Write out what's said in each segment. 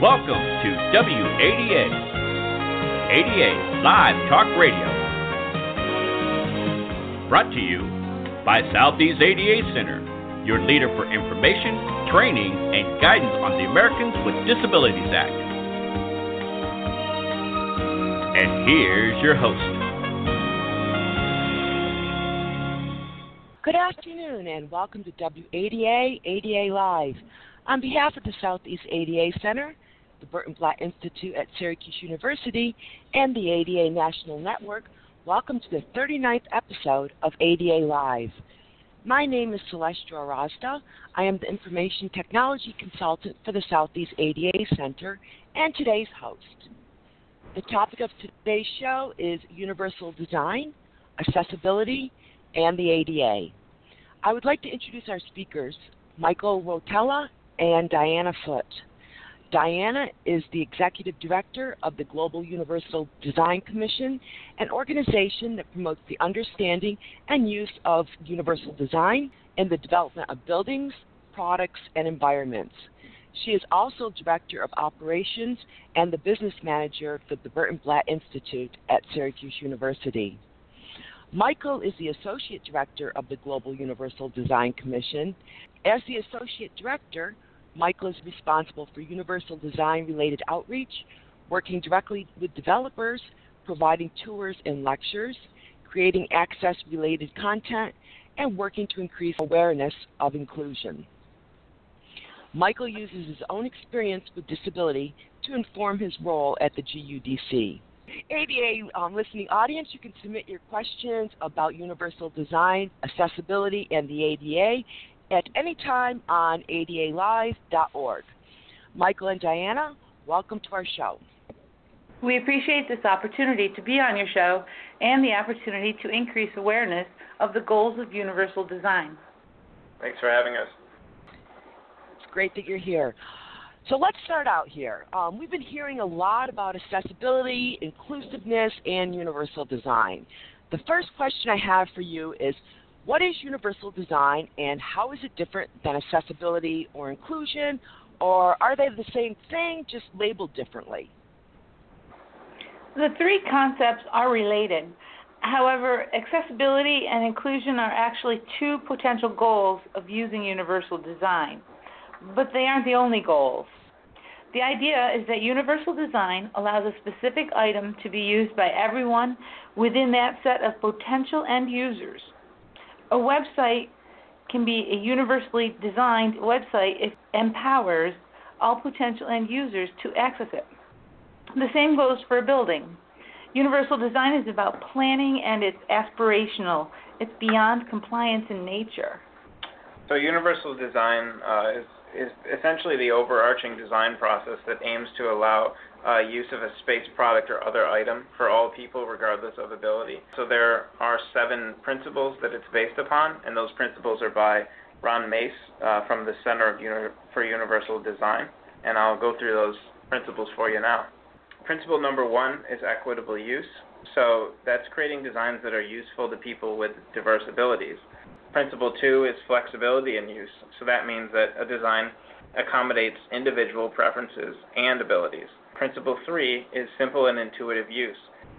Welcome to WADA, ADA Live Talk Radio. Brought to you by Southeast ADA Center, your leader for information, training, and guidance on the Americans with Disabilities Act. And here's your host. Good afternoon and welcome to WADA ADA Live. On behalf of the Southeast ADA Center, the Burton Blatt Institute at Syracuse University, and the ADA National Network, welcome to the 39th episode of ADA Live. My name is Celestia Ohrazda. I am the Information Technology Consultant for the Southeast ADA Center and today's host. The topic of today's show is universal design, accessibility, and the ADA. I would like to introduce our speakers, Michael Rotella and Diana Foote. Diana is the Executive Director of the Global Universal Design Commission, an organization that promotes the understanding and use of universal design in the development of buildings, products, and environments. She is also Director of Operations and the Business Manager for the Burton Blatt Institute at Syracuse University. Michael is the Associate Director of the Global Universal Design Commission. As the Associate Director, Michael is responsible for universal design related outreach, working directly with developers, providing tours and lectures, creating access related content, and working to increase awareness of inclusion. Michael uses his own experience with disability to inform his role at the GUDC. ADA um, listening audience, you can submit your questions about universal design, accessibility, and the ADA at any time on adalive.org. Michael and Diana, welcome to our show. We appreciate this opportunity to be on your show and the opportunity to increase awareness of the goals of universal design. Thanks for having us. It's great that you're here. So let's start out here. Um, we've been hearing a lot about accessibility, inclusiveness, and universal design. The first question I have for you is what is universal design and how is it different than accessibility or inclusion, or are they the same thing, just labeled differently? The three concepts are related. However, accessibility and inclusion are actually two potential goals of using universal design, but they aren't the only goals. The idea is that universal design allows a specific item to be used by everyone within that set of potential end users a website can be a universally designed website if it empowers all potential end users to access it. The same goes for a building. Universal design is about planning and it's aspirational. It's beyond compliance in nature. So universal design uh, is is essentially the overarching design process that aims to allow uh, use of a space product or other item for all people regardless of ability. So there are seven principles that it's based upon, and those principles are by Ron Mace uh, from the Center Uni- for Universal Design, and I'll go through those principles for you now. Principle number one is equitable use. So that's creating designs that are useful to people with diverse abilities. Principle two is flexibility in use. So that means that a design accommodates individual preferences and abilities. Principle three is simple and intuitive use.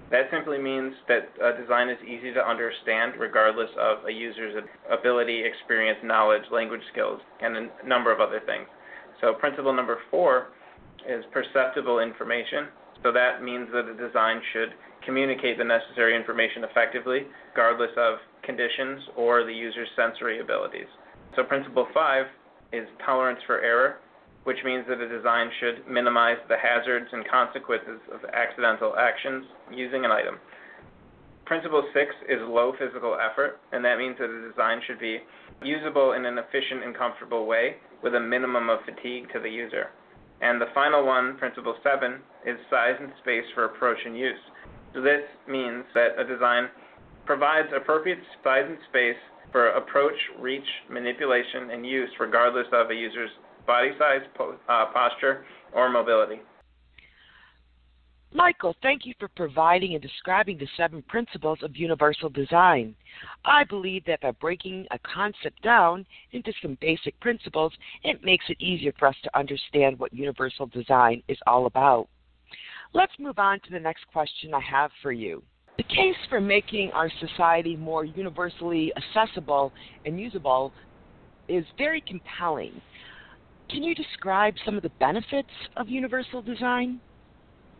That simply means that a design is easy to understand regardless of a user's ability, experience, knowledge, language skills, and a number of other things. So, principle number four is perceptible information. So, that means that a design should communicate the necessary information effectively, regardless of conditions or the user's sensory abilities. So, principle five is tolerance for error, which means that a design should minimize the hazards and consequences of accidental actions using an item. Principle six is low physical effort, and that means that a design should be usable in an efficient and comfortable way with a minimum of fatigue to the user. And the final one, principle seven, is size and space for approach and use. So this means that a design provides appropriate size and space for approach, reach, manipulation, and use regardless of a user's body size, po- uh, posture, or mobility. Michael, thank you for providing and describing the seven principles of universal design. I believe that by breaking a concept down into some basic principles, it makes it easier for us to understand what universal design is all about. Let's move on to the next question I have for you. The case for making our society more universally accessible and usable is very compelling. Can you describe some of the benefits of universal design?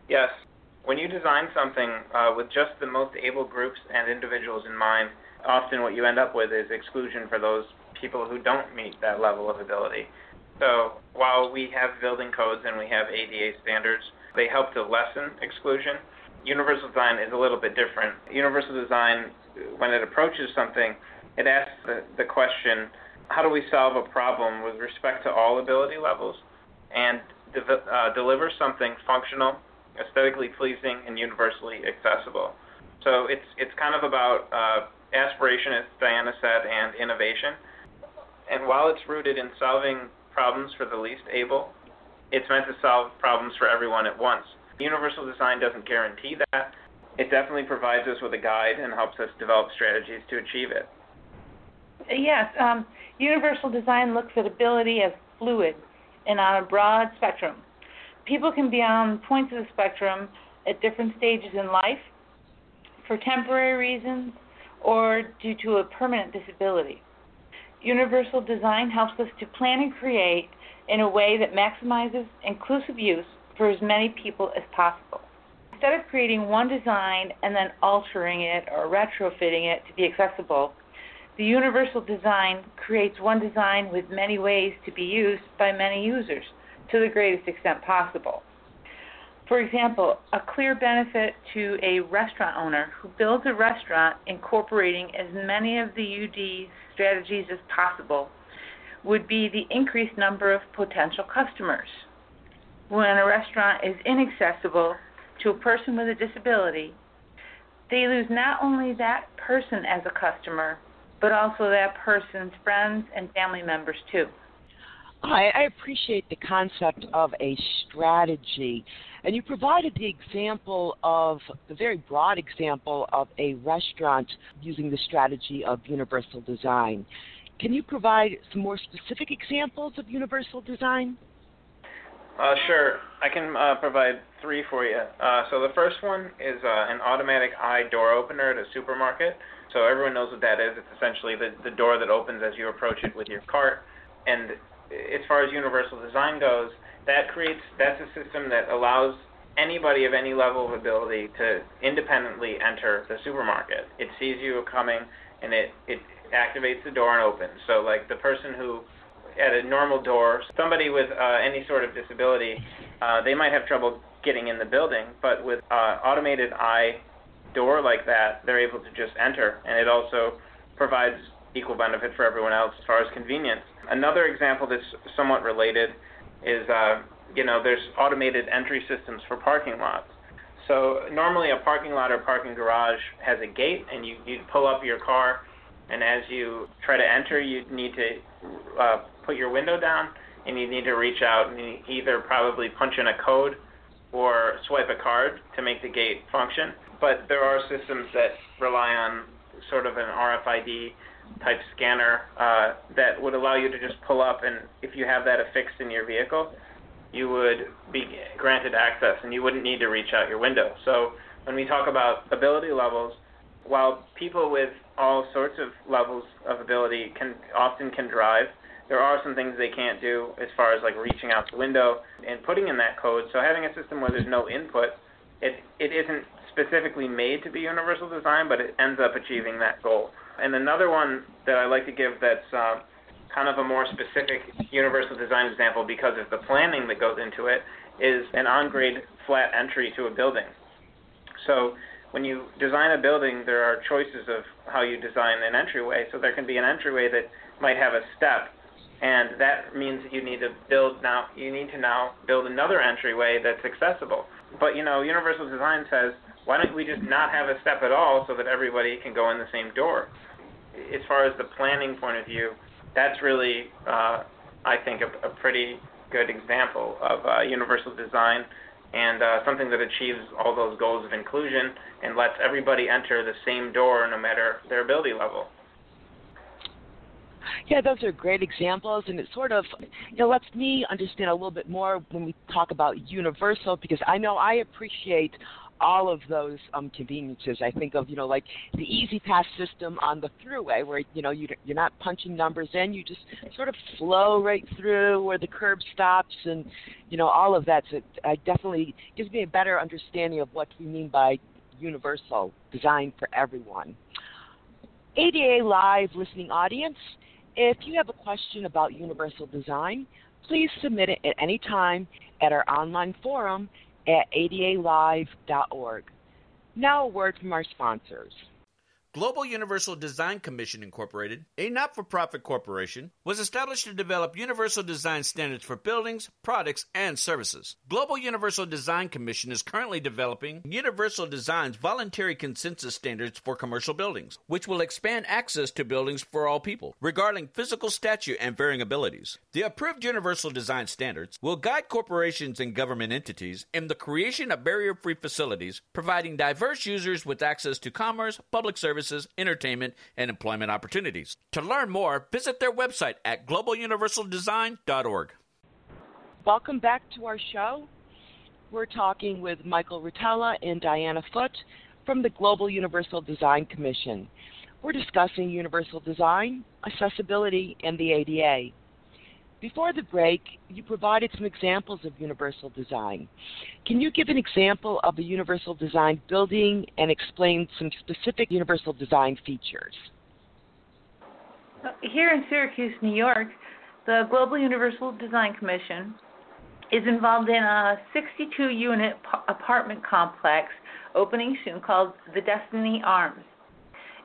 Yes. When you design something uh, with just the most able groups and individuals in mind, often what you end up with is exclusion for those people who don't meet that level of ability. So while we have building codes and we have ADA standards, they help to lessen exclusion. Universal design is a little bit different. Universal design, when it approaches something, it asks the, the question, how do we solve a problem with respect to all ability levels and de- uh, deliver something functional aesthetically pleasing, and universally accessible. So it's it's kind of about uh, aspiration, as Diana said, and innovation. And while it's rooted in solving problems for the least able, it's meant to solve problems for everyone at once. Universal design doesn't guarantee that. It definitely provides us with a guide and helps us develop strategies to achieve it. Yes, um, universal design looks at ability as fluid and on a broad spectrum people can be on points of the spectrum at different stages in life for temporary reasons or due to a permanent disability. Universal design helps us to plan and create in a way that maximizes inclusive use for as many people as possible. Instead of creating one design and then altering it or retrofitting it to be accessible, the universal design creates one design with many ways to be used by many users to the greatest extent possible. For example, a clear benefit to a restaurant owner who builds a restaurant incorporating as many of the UD strategies as possible would be the increased number of potential customers. When a restaurant is inaccessible to a person with a disability, they lose not only that person as a customer, but also that person's friends and family members too. I, I appreciate the concept of a strategy. And you provided the example of, the very broad example of a restaurant using the strategy of universal design. Can you provide some more specific examples of universal design? Uh, sure. I can uh, provide three for you. Uh, so the first one is uh, an automatic eye door opener at a supermarket. So everyone knows what that is. It's essentially the, the door that opens as you approach it with your cart. And as far as universal design goes, that creates that's a system that allows anybody of any level of ability to independently enter the supermarket. It sees you coming and it it activates the door and opens. So like the person who at a normal door, somebody with uh, any sort of disability, uh, they might have trouble getting in the building, but with uh, automated eye door like that, they're able to just enter, and it also provides equal benefit for everyone else as far as convenience. Another example that's somewhat related is, uh, you know, there's automated entry systems for parking lots. So normally a parking lot or parking garage has a gate, and you you pull up your car, and as you try to enter, you need to uh, put your window down, and you need to reach out and either probably punch in a code or swipe a card to make the gate function. But there are systems that rely on sort of an RFID type scanner uh, that would allow you to just pull up, and if you have that affixed in your vehicle, you would be granted access, and you wouldn't need to reach out your window. So when we talk about ability levels, while people with all sorts of levels of ability can often can drive, there are some things they can't do as far as like reaching out the window and putting in that code. So having a system where there's no input, it it isn't specifically made to be universal design, but it ends up achieving that goal. And another one that I like to give that's uh, kind of a more specific universal design example because of the planning that goes into it is an on-grade flat entry to a building. So when you design a building, there are choices of how you design an entryway. So there can be an entryway that might have a step, and that means that you need to build now. You need to now build another entryway that's accessible. But you know, universal design says why don't we just not have a step at all so that everybody can go in the same door? As far as the planning point of view, that's really, uh, I think, a, a, pretty good example of uh, universal design and uh, something that achieves all those goals of inclusion and lets everybody enter the same door no matter their ability level. Yeah, those are great examples, and it sort of you know lets me understand a little bit more when we talk about universal because I know I appreciate all of those um, conveniences. I think of you know like the E-ZPass system on the throughway where you know you, you're not punching numbers in, you just sort of flow right through where the curb stops, and you know all of that. So it definitely gives me a better understanding of what we mean by universal design for everyone. ADA Live listening audience, if you have a question about universal design, please submit it at any time at our online forum at adalive.org. Now, a word from our sponsors. Global Universal Design Commission Incorporated, a not for profit corporation, was established to develop universal design standards for buildings, products, and services. Global Universal Design Commission is currently developing Universal Design's voluntary consensus standards for commercial buildings, which will expand access to buildings for all people, regarding physical stature and varying abilities. The approved Universal Design standards will guide corporations and government entities in the creation of barrier free facilities, providing diverse users with access to commerce, public service, services, entertainment, and employment opportunities. To learn more, visit their website at globaluniversaldesign.org. Welcome back to our show. We're talking with Michael Rotella and Diana Foote from the Global Universal Design Commission. We're discussing universal design, accessibility, and the ADA. Before the break, you provided some examples of universal design. Can you give an example of a universal design building and explain some specific universal design features? Here in Syracuse, New York, the Global Universal Design Commission is involved in a 62 unit apartment complex opening soon called the Destiny Arms.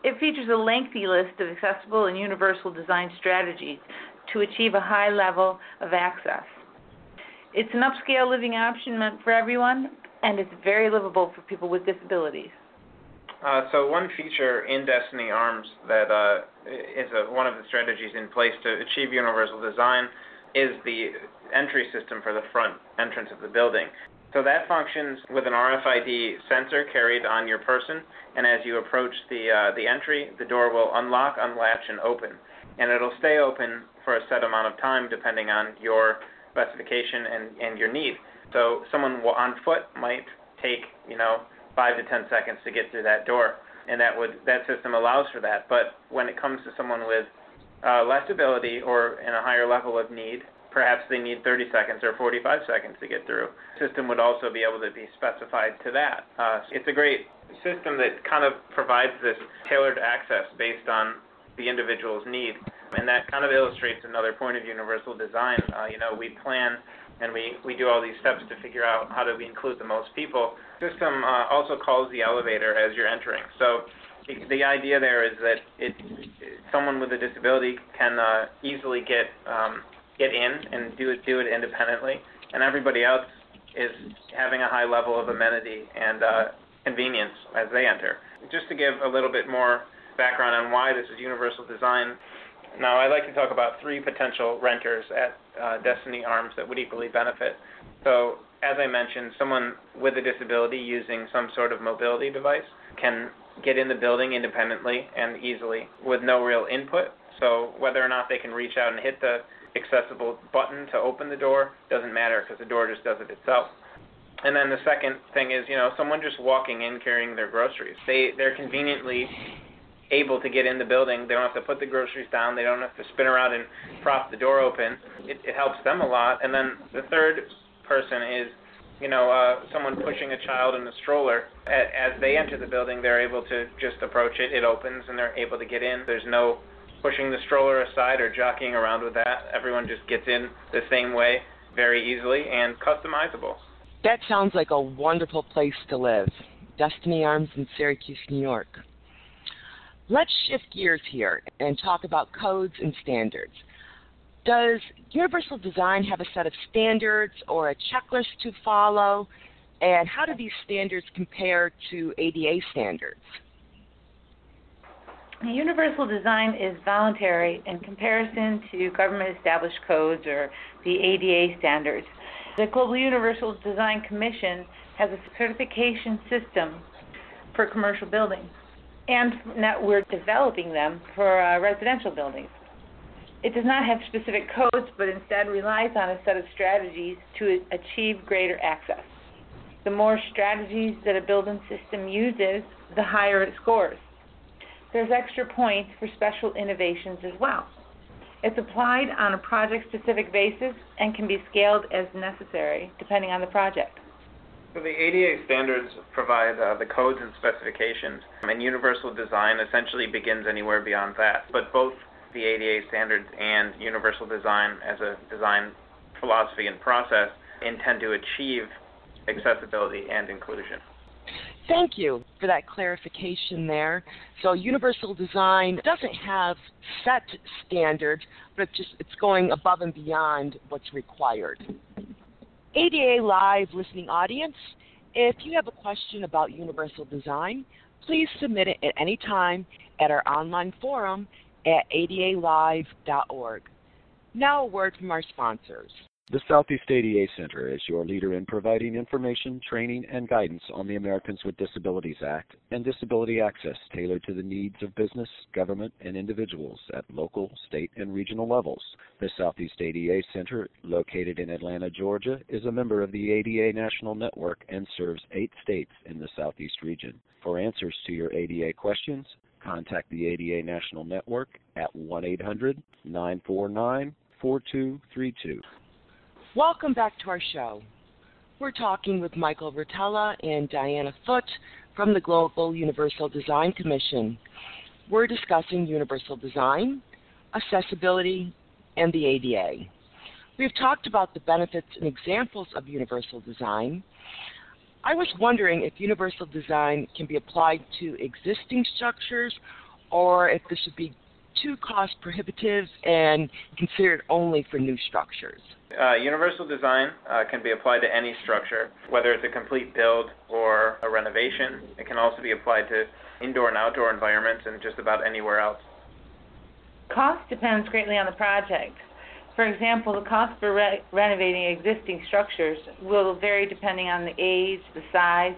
It features a lengthy list of accessible and universal design strategies to achieve a high level of access. It's an upscale living option meant for everyone, and it's very livable for people with disabilities. Uh, so one feature in Destiny Arms that uh, is a, one of the strategies in place to achieve universal design is the entry system for the front entrance of the building. So that functions with an RFID sensor carried on your person, and as you approach the uh, the entry, the door will unlock, unlatch, and open, and it'll stay open for a set amount of time depending on your specification and, and your need. So someone on foot might take, you know, five to ten seconds to get through that door, and that would that system allows for that. But when it comes to someone with uh, less ability or in a higher level of need, perhaps they need 30 seconds or 45 seconds to get through. The system would also be able to be specified to that. Uh, it's a great system that kind of provides this tailored access based on the individual's need. And that kind of illustrates another point of universal design. Uh, you know, we plan and we, we do all these steps to figure out how do we include the most people. The system uh, also calls the elevator as you're entering. So the, the idea there is that it, someone with a disability can uh, easily get um, get in and do it do it independently, and everybody else is having a high level of amenity and uh, convenience as they enter. Just to give a little bit more background on why this is universal design. Now, I'd like to talk about three potential renters at uh, Destiny Arms that would equally benefit. So, as I mentioned, someone with a disability using some sort of mobility device can get in the building independently and easily with no real input. So, whether or not they can reach out and hit the accessible button to open the door doesn't matter because the door just does it itself. And then the second thing is, you know, someone just walking in carrying their groceries. They they're conveniently able to get in the building. They don't have to put the groceries down. They don't have to spin around and prop the door open. It, it helps them a lot. And then the third person is, you know, uh, someone pushing a child in a stroller. As, as they enter the building, they're able to just approach it. It opens and they're able to get in. There's no pushing the stroller aside or jockeying around with that. Everyone just gets in the same way very easily and customizable. That sounds like a wonderful place to live. Destiny Arms in Syracuse, New York. Let's shift gears here and talk about codes and standards. Does Universal Design have a set of standards or a checklist to follow? And how do these standards compare to ADA standards? Universal design is voluntary in comparison to government established codes or the ADA standards. The Global Universal Design Commission has a certification system for commercial buildings, and now we're developing them for uh, residential buildings. It does not have specific codes, but instead relies on a set of strategies to achieve greater access. The more strategies that a building system uses, the higher it scores. There's extra points for special innovations as well. It's applied on a project specific basis and can be scaled as necessary depending on the project. So the ADA standards provide uh, the codes and specifications, and universal design essentially begins anywhere beyond that. But both the ADA standards and universal design as a design philosophy and process intend to achieve accessibility and inclusion. Thank you for that clarification there. So universal design doesn't have set standards, but it's just it's going above and beyond what's required. ADA Live listening audience, if you have a question about universal design, please submit it at any time at our online forum at adalive.org. Now a word from our sponsors. The Southeast ADA Center is your leader in providing information, training, and guidance on the Americans with Disabilities Act and disability access tailored to the needs of business, government, and individuals at local, state, and regional levels. The Southeast ADA Center, located in Atlanta, Georgia, is a member of the ADA National Network and serves eight states in the Southeast region. For answers to your ADA questions, contact the ADA National Network at 1 800 949 4232. Welcome back to our show. We're talking with Michael Rotella and Diana Foote from the Global Universal Design Commission. We're discussing universal design, accessibility, and the ADA. We've talked about the benefits and examples of universal design. I was wondering if universal design can be applied to existing structures or if this should be too cost prohibitive and considered only for new structures. Uh, universal design uh, can be applied to any structure, whether it's a complete build or a renovation. It can also be applied to indoor and outdoor environments and just about anywhere else. Cost depends greatly on the project. For example, the cost for re- renovating existing structures will vary depending on the age, the size,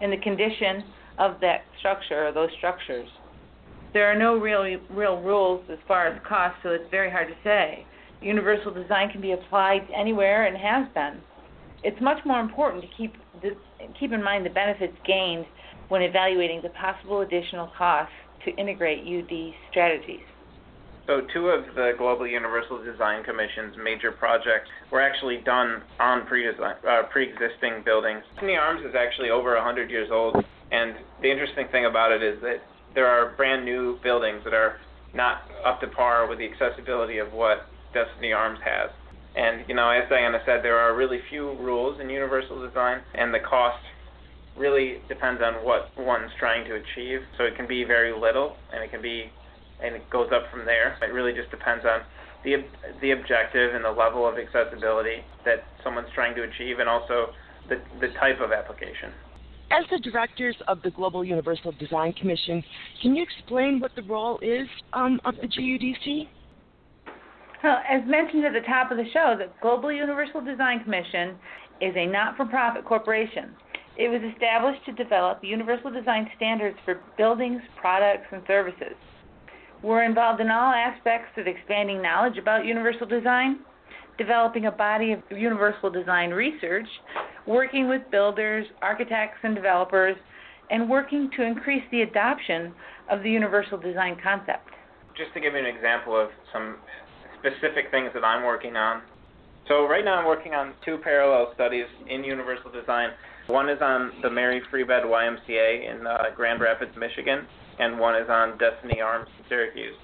and the condition of that structure or those structures. There are no real real rules as far as cost, so it's very hard to say. Universal design can be applied anywhere and has been. It's much more important to keep keep in mind the benefits gained when evaluating the possible additional costs to integrate UD strategies. So, two of the Global Universal Design Commission's major projects were actually done on uh, pre-existing buildings. Destiny Arms is actually over 100 years old, and the interesting thing about it is that there are brand new buildings that are not up to par with the accessibility of what Destiny Arms has. And you know, as Diana said, there are really few rules in universal design, and the cost really depends on what one's trying to achieve. So it can be very little, and it can be, and it goes up from there. It really just depends on the the objective and the level of accessibility that someone's trying to achieve, and also the the type of application. As the directors of the Global Universal Design Commission, can you explain what the role is um, of the GUDC? As mentioned at the top of the show, the Global Universal Design Commission is a not for profit corporation. It was established to develop universal design standards for buildings, products, and services. We're involved in all aspects of expanding knowledge about universal design, developing a body of universal design research, working with builders, architects, and developers, and working to increase the adoption of the universal design concept. Just to give you an example of some specific things that I'm working on. So right now I'm working on two parallel studies in universal design. One is on the Mary Free Bed YMCA in uh, Grand Rapids, Michigan, and one is on Destiny Arms in Syracuse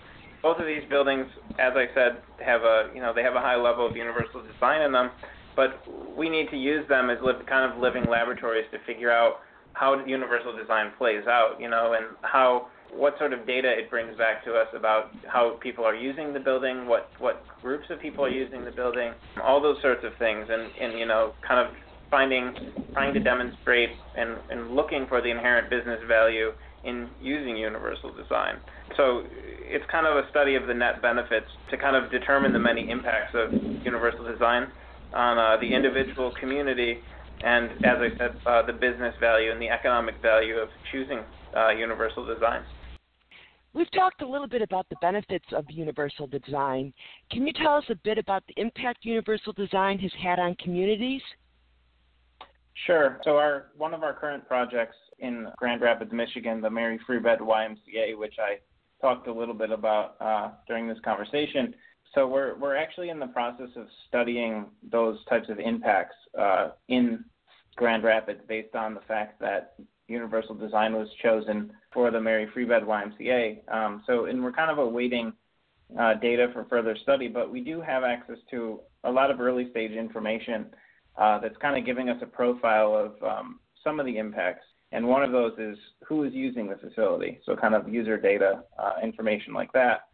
both of these buildings, as I said, have a you know they have a high level of universal design in them, but we need to use them as live, kind of living laboratories to figure out how universal design plays out, you know, and how what sort of data it brings back to us about how people are using the building, what what groups of people are using the building, all those sorts of things, and and you know, kind of finding, trying to demonstrate and and looking for the inherent business value in using universal design. So it's kind of a study of the net benefits to kind of determine the many impacts of universal design on uh, the individual community and, as I said, uh, the business value and the economic value of choosing uh, universal design. We've talked a little bit about the benefits of universal design. Can you tell us a bit about the impact universal design has had on communities? Sure. So our one of our current projects in Grand Rapids, Michigan, the Mary Free Bed YMCA, which I talked a little bit about uh, during this conversation. So we're we're actually in the process of studying those types of impacts uh, in Grand Rapids based on the fact that universal design was chosen for the Mary Free Bed YMCA. Um, so and we're kind of awaiting uh, data for further study, but we do have access to a lot of early stage information uh, that's kind of giving us a profile of um, some of the impacts. And one of those is who is using the facility, so kind of user data uh, information like that.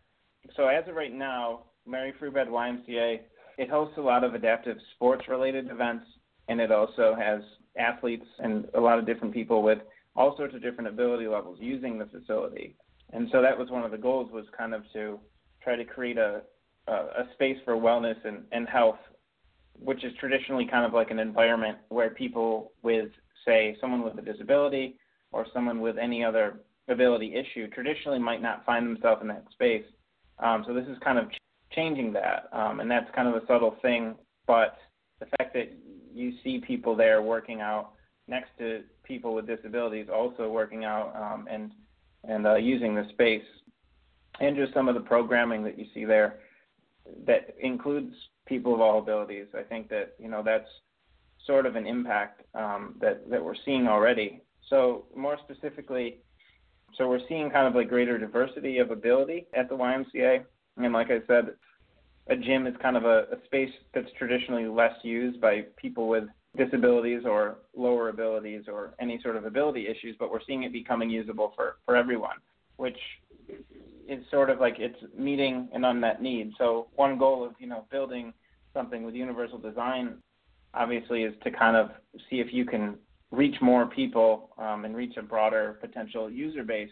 So as of right now, Mary Free Bed YMCA, it hosts a lot of adaptive sports related events, and it also has athletes and a lot of different people with all sorts of different ability levels using the facility. And so that was one of the goals was kind of to try to create a, a, a space for wellness and, and health which is traditionally kind of like an environment where people with, say, someone with a disability or someone with any other ability issue traditionally might not find themselves in that space. Um, so this is kind of changing that, um, and that's kind of a subtle thing. But the fact that you see people there working out next to people with disabilities also working out um, and and uh, using the space, and just some of the programming that you see there that includes people of all abilities. I think that you know that's sort of an impact um, that that we're seeing already. So more specifically, so we're seeing kind of like greater diversity of ability at the YMCA, and like I said, a gym is kind of a, a space that's traditionally less used by people with disabilities or lower abilities or any sort of ability issues, but we're seeing it becoming usable for, for everyone, which is sort of like it's meeting an unmet need. So one goal of you know building something with universal design, obviously, is to kind of see if you can reach more people um, and reach a broader potential user base.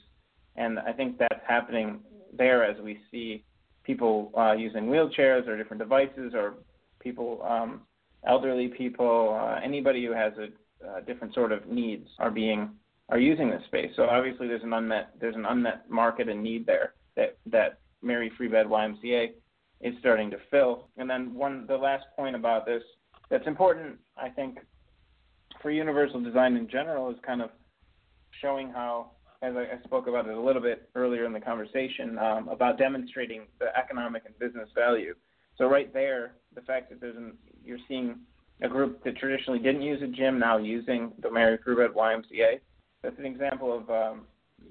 And I think that's happening there as we see people uh, using wheelchairs or different devices, or people, um, elderly people, uh, anybody who has a, a different sort of needs are being are using this space. So obviously, there's an unmet there's an unmet market and need there that that Mary Free Bed YMCA is starting to fill. And then one the last point about this that's important, I think, for universal design in general is kind of showing how, as I, spoke about it a little bit earlier in the conversation, um, about demonstrating the economic and business value. So right there, the fact that there's an, you're seeing a group that traditionally didn't use a gym now using the Mary Free Bed YMCA. That's an example of um,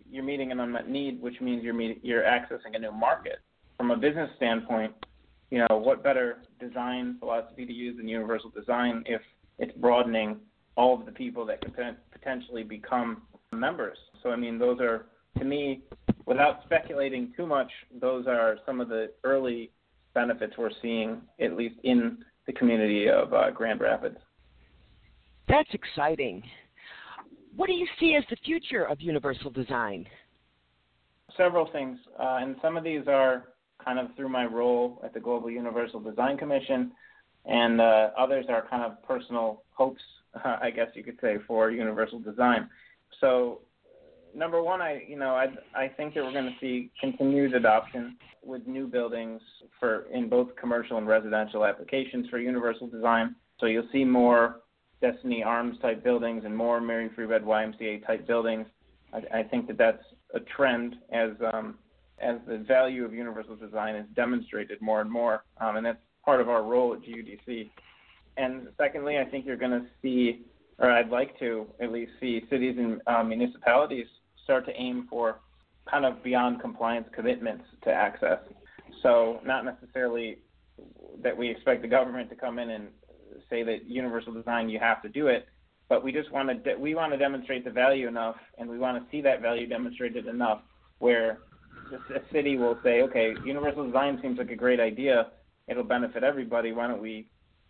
you're meeting an unmet need, which means you're meet, you're accessing a new market. From a business standpoint, you know what better design philosophy to use than universal design if it's broadening all of the people that could potentially become members. So I mean, those are to me, without speculating too much, those are some of the early benefits we're seeing, at least in the community of uh, Grand Rapids. That's exciting. What do you see as the future of universal design? Several things, uh, and some of these are kind of through my role at the Global Universal Design Commission, and uh, others are kind of personal hopes, uh, I guess you could say, for universal design. So, number one, I you know I I think that we're going to see continued adoption with new buildings for in both commercial and residential applications for universal design. So you'll see more Destiny Arms type buildings and more Mary Free Bed YMCA type buildings. I, I think that that's a trend as um, as the value of universal design is demonstrated more and more, um, and that's part of our role at GUDC. And secondly, I think you're going to see, or I'd like to at least see, cities and uh, municipalities start to aim for kind of beyond compliance commitments to access. So not necessarily that we expect the government to come in and say that universal design you have to do it, but we just want to de- we want to demonstrate the value enough, and we want to see that value demonstrated enough where a city will say, okay, universal design seems like a great idea. It'll benefit everybody. Why don't we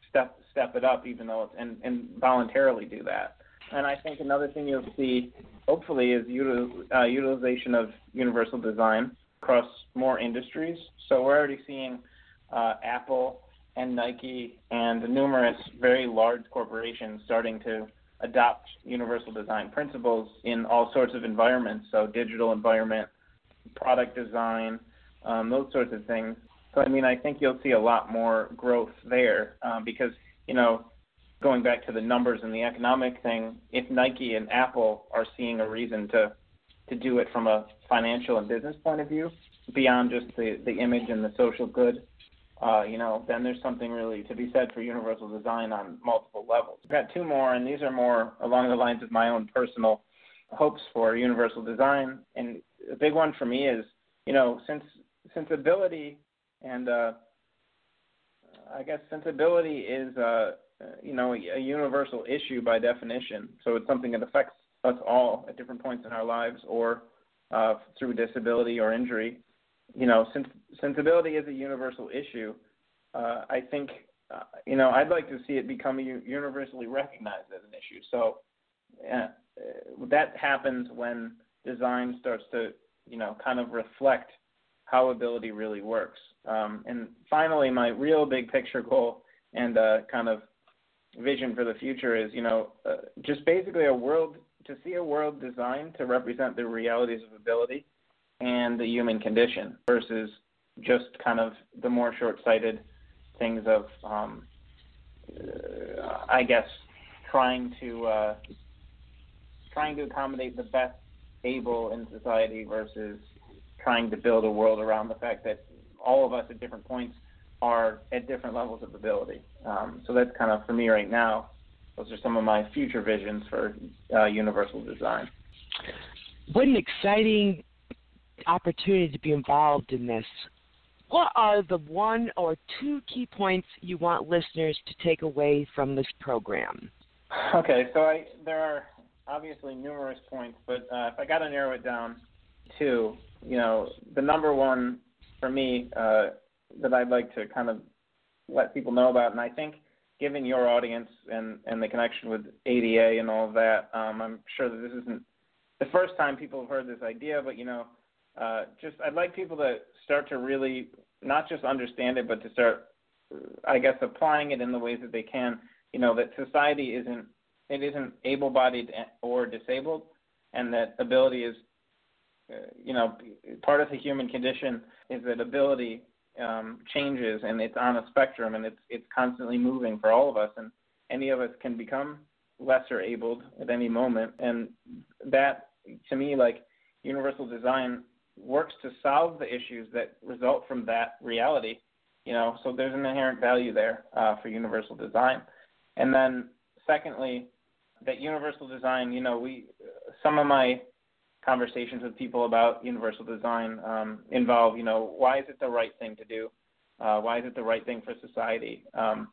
step step it up, even though it's and and voluntarily do that. And I think another thing you'll see, hopefully, is util, uh, utilization of universal design across more industries. So we're already seeing uh, Apple and Nike and numerous very large corporations starting to adopt universal design principles in all sorts of environments, so digital environment, product design, um, those sorts of things. So I mean, I think you'll see a lot more growth there um, because you know, going back to the numbers and the economic thing, if Nike and Apple are seeing a reason to to do it from a financial and business point of view, beyond just the the image and the social good, uh, you know, then there's something really to be said for universal design on multiple levels. I've got two more, and these are more along the lines of my own personal hopes for universal design. And a big one for me is, you know, since sensibility and uh, I guess sensibility is, uh, you know, a universal issue by definition. So it's something that affects us all at different points in our lives, or uh, through disability or injury. You know, since sensibility is a universal issue, uh, I think, uh, you know, I'd like to see it become universally recognized as an issue. So uh, that happens when design starts to, you know, kind of reflect how ability really works. Um, and finally, my real big picture goal and uh, kind of vision for the future is, you know, uh, just basically a world to see a world designed to represent the realities of ability and the human condition versus just kind of the more short-sighted things of, um, uh, I guess, trying to uh, trying to accommodate the best able in society versus trying to build a world around the fact that all of us at different points are at different levels of ability. Um, so that's kind of for me right now. Those are some of my future visions for uh, universal design. What an exciting opportunity to be involved in this. What are the one or two key points you want listeners to take away from this program? Okay, so I, there are obviously numerous points, but uh, if I got to narrow it down, two, you know, the number one for me uh, that I'd like to kind of let people know about, and I think given your audience and, and the connection with ADA and all of that, um, I'm sure that this isn't the first time people have heard this idea, but you know, uh, just I'd like people to start to really not just understand it, but to start, I guess, applying it in the ways that they can. You know, that society isn't it isn't able-bodied or disabled, and that ability is uh, you know, part of the human condition is that ability um, changes and it's on a spectrum and it's it's constantly moving for all of us and any of us can become lesser abled at any moment and that to me like universal design works to solve the issues that result from that reality you know so there's an inherent value there uh, for universal design. And then secondly that universal design you know we some of my conversations with people about universal design um, involve, you know, why is it the right thing to do? Uh, why is it the right thing for society? Um,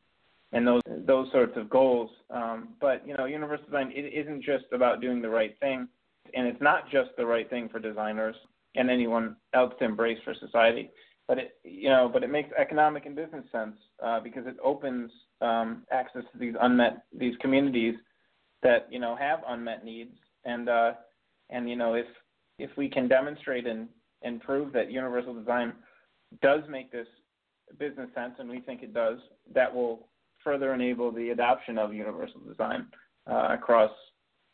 and those those sorts of goals. Um, but you know, universal design it isn't just about doing the right thing, and it's not just the right thing for designers and anyone else to embrace for society. But it you know, but it makes economic and business sense uh, because it opens um, access to these unmet these communities that you know have unmet needs and uh, and you know, if if we can demonstrate and and prove that universal design does make this business sense, and we think it does, that will further enable the adoption of universal design uh, across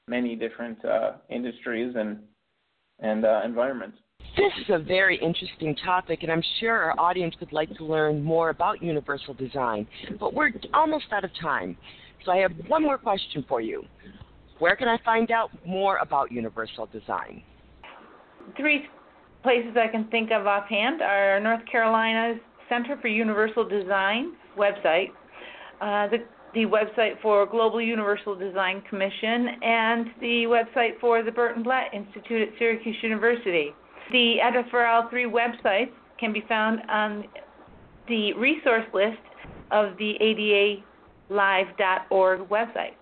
many different uh, industries and and uh, environments. This is a very interesting topic, and I'm sure our audience would like to learn more about universal design. But we're almost out of time, so I have one more question for you. Where can I find out more about universal design? Three places I can think of offhand are North Carolina's Center for Universal Design website, uh, the, the website for Global Universal Design Commission, and the website for the Burton Blatt Institute at Syracuse University. The address for all three websites can be found on the resource list of the ADALive.org website.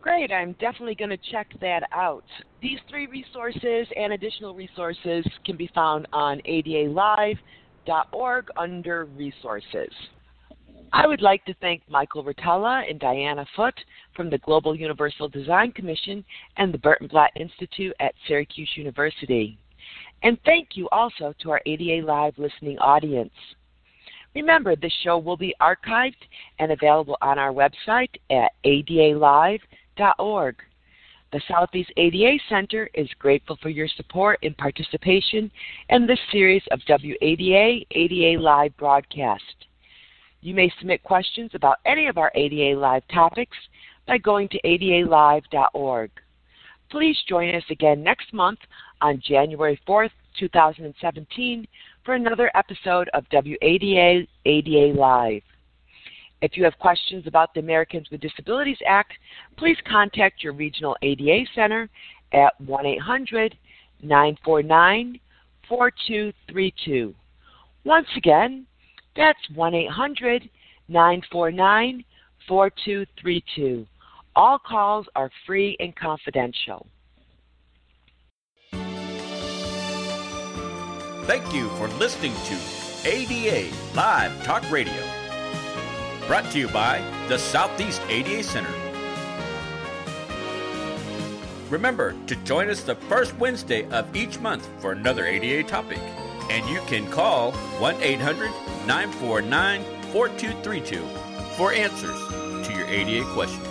Great, I'm definitely going to check that out. These three resources and additional resources can be found on adalive.org under resources. I would like to thank Michael Rotella and Diana Foote from the Global Universal Design Commission and the Burton Blatt Institute at Syracuse University. And thank you also to our ADA Live listening audience. Remember, this show will be archived and available on our website at adalive.org. The Southeast ADA Center is grateful for your support and participation in this series of WADA ADA Live broadcast. You may submit questions about any of our ADA Live topics by going to adalive.org. Please join us again next month on January 4th, 2017 for another episode of WADA ADA Live. If you have questions about the Americans with Disabilities Act, please contact your regional ADA center at 1 800 949 4232. Once again, that's 1 800 949 4232. All calls are free and confidential. Thank you for listening to ADA Live Talk Radio. Brought to you by the Southeast ADA Center. Remember to join us the first Wednesday of each month for another ADA topic. And you can call 1 800 949 4232 for answers to your ADA questions.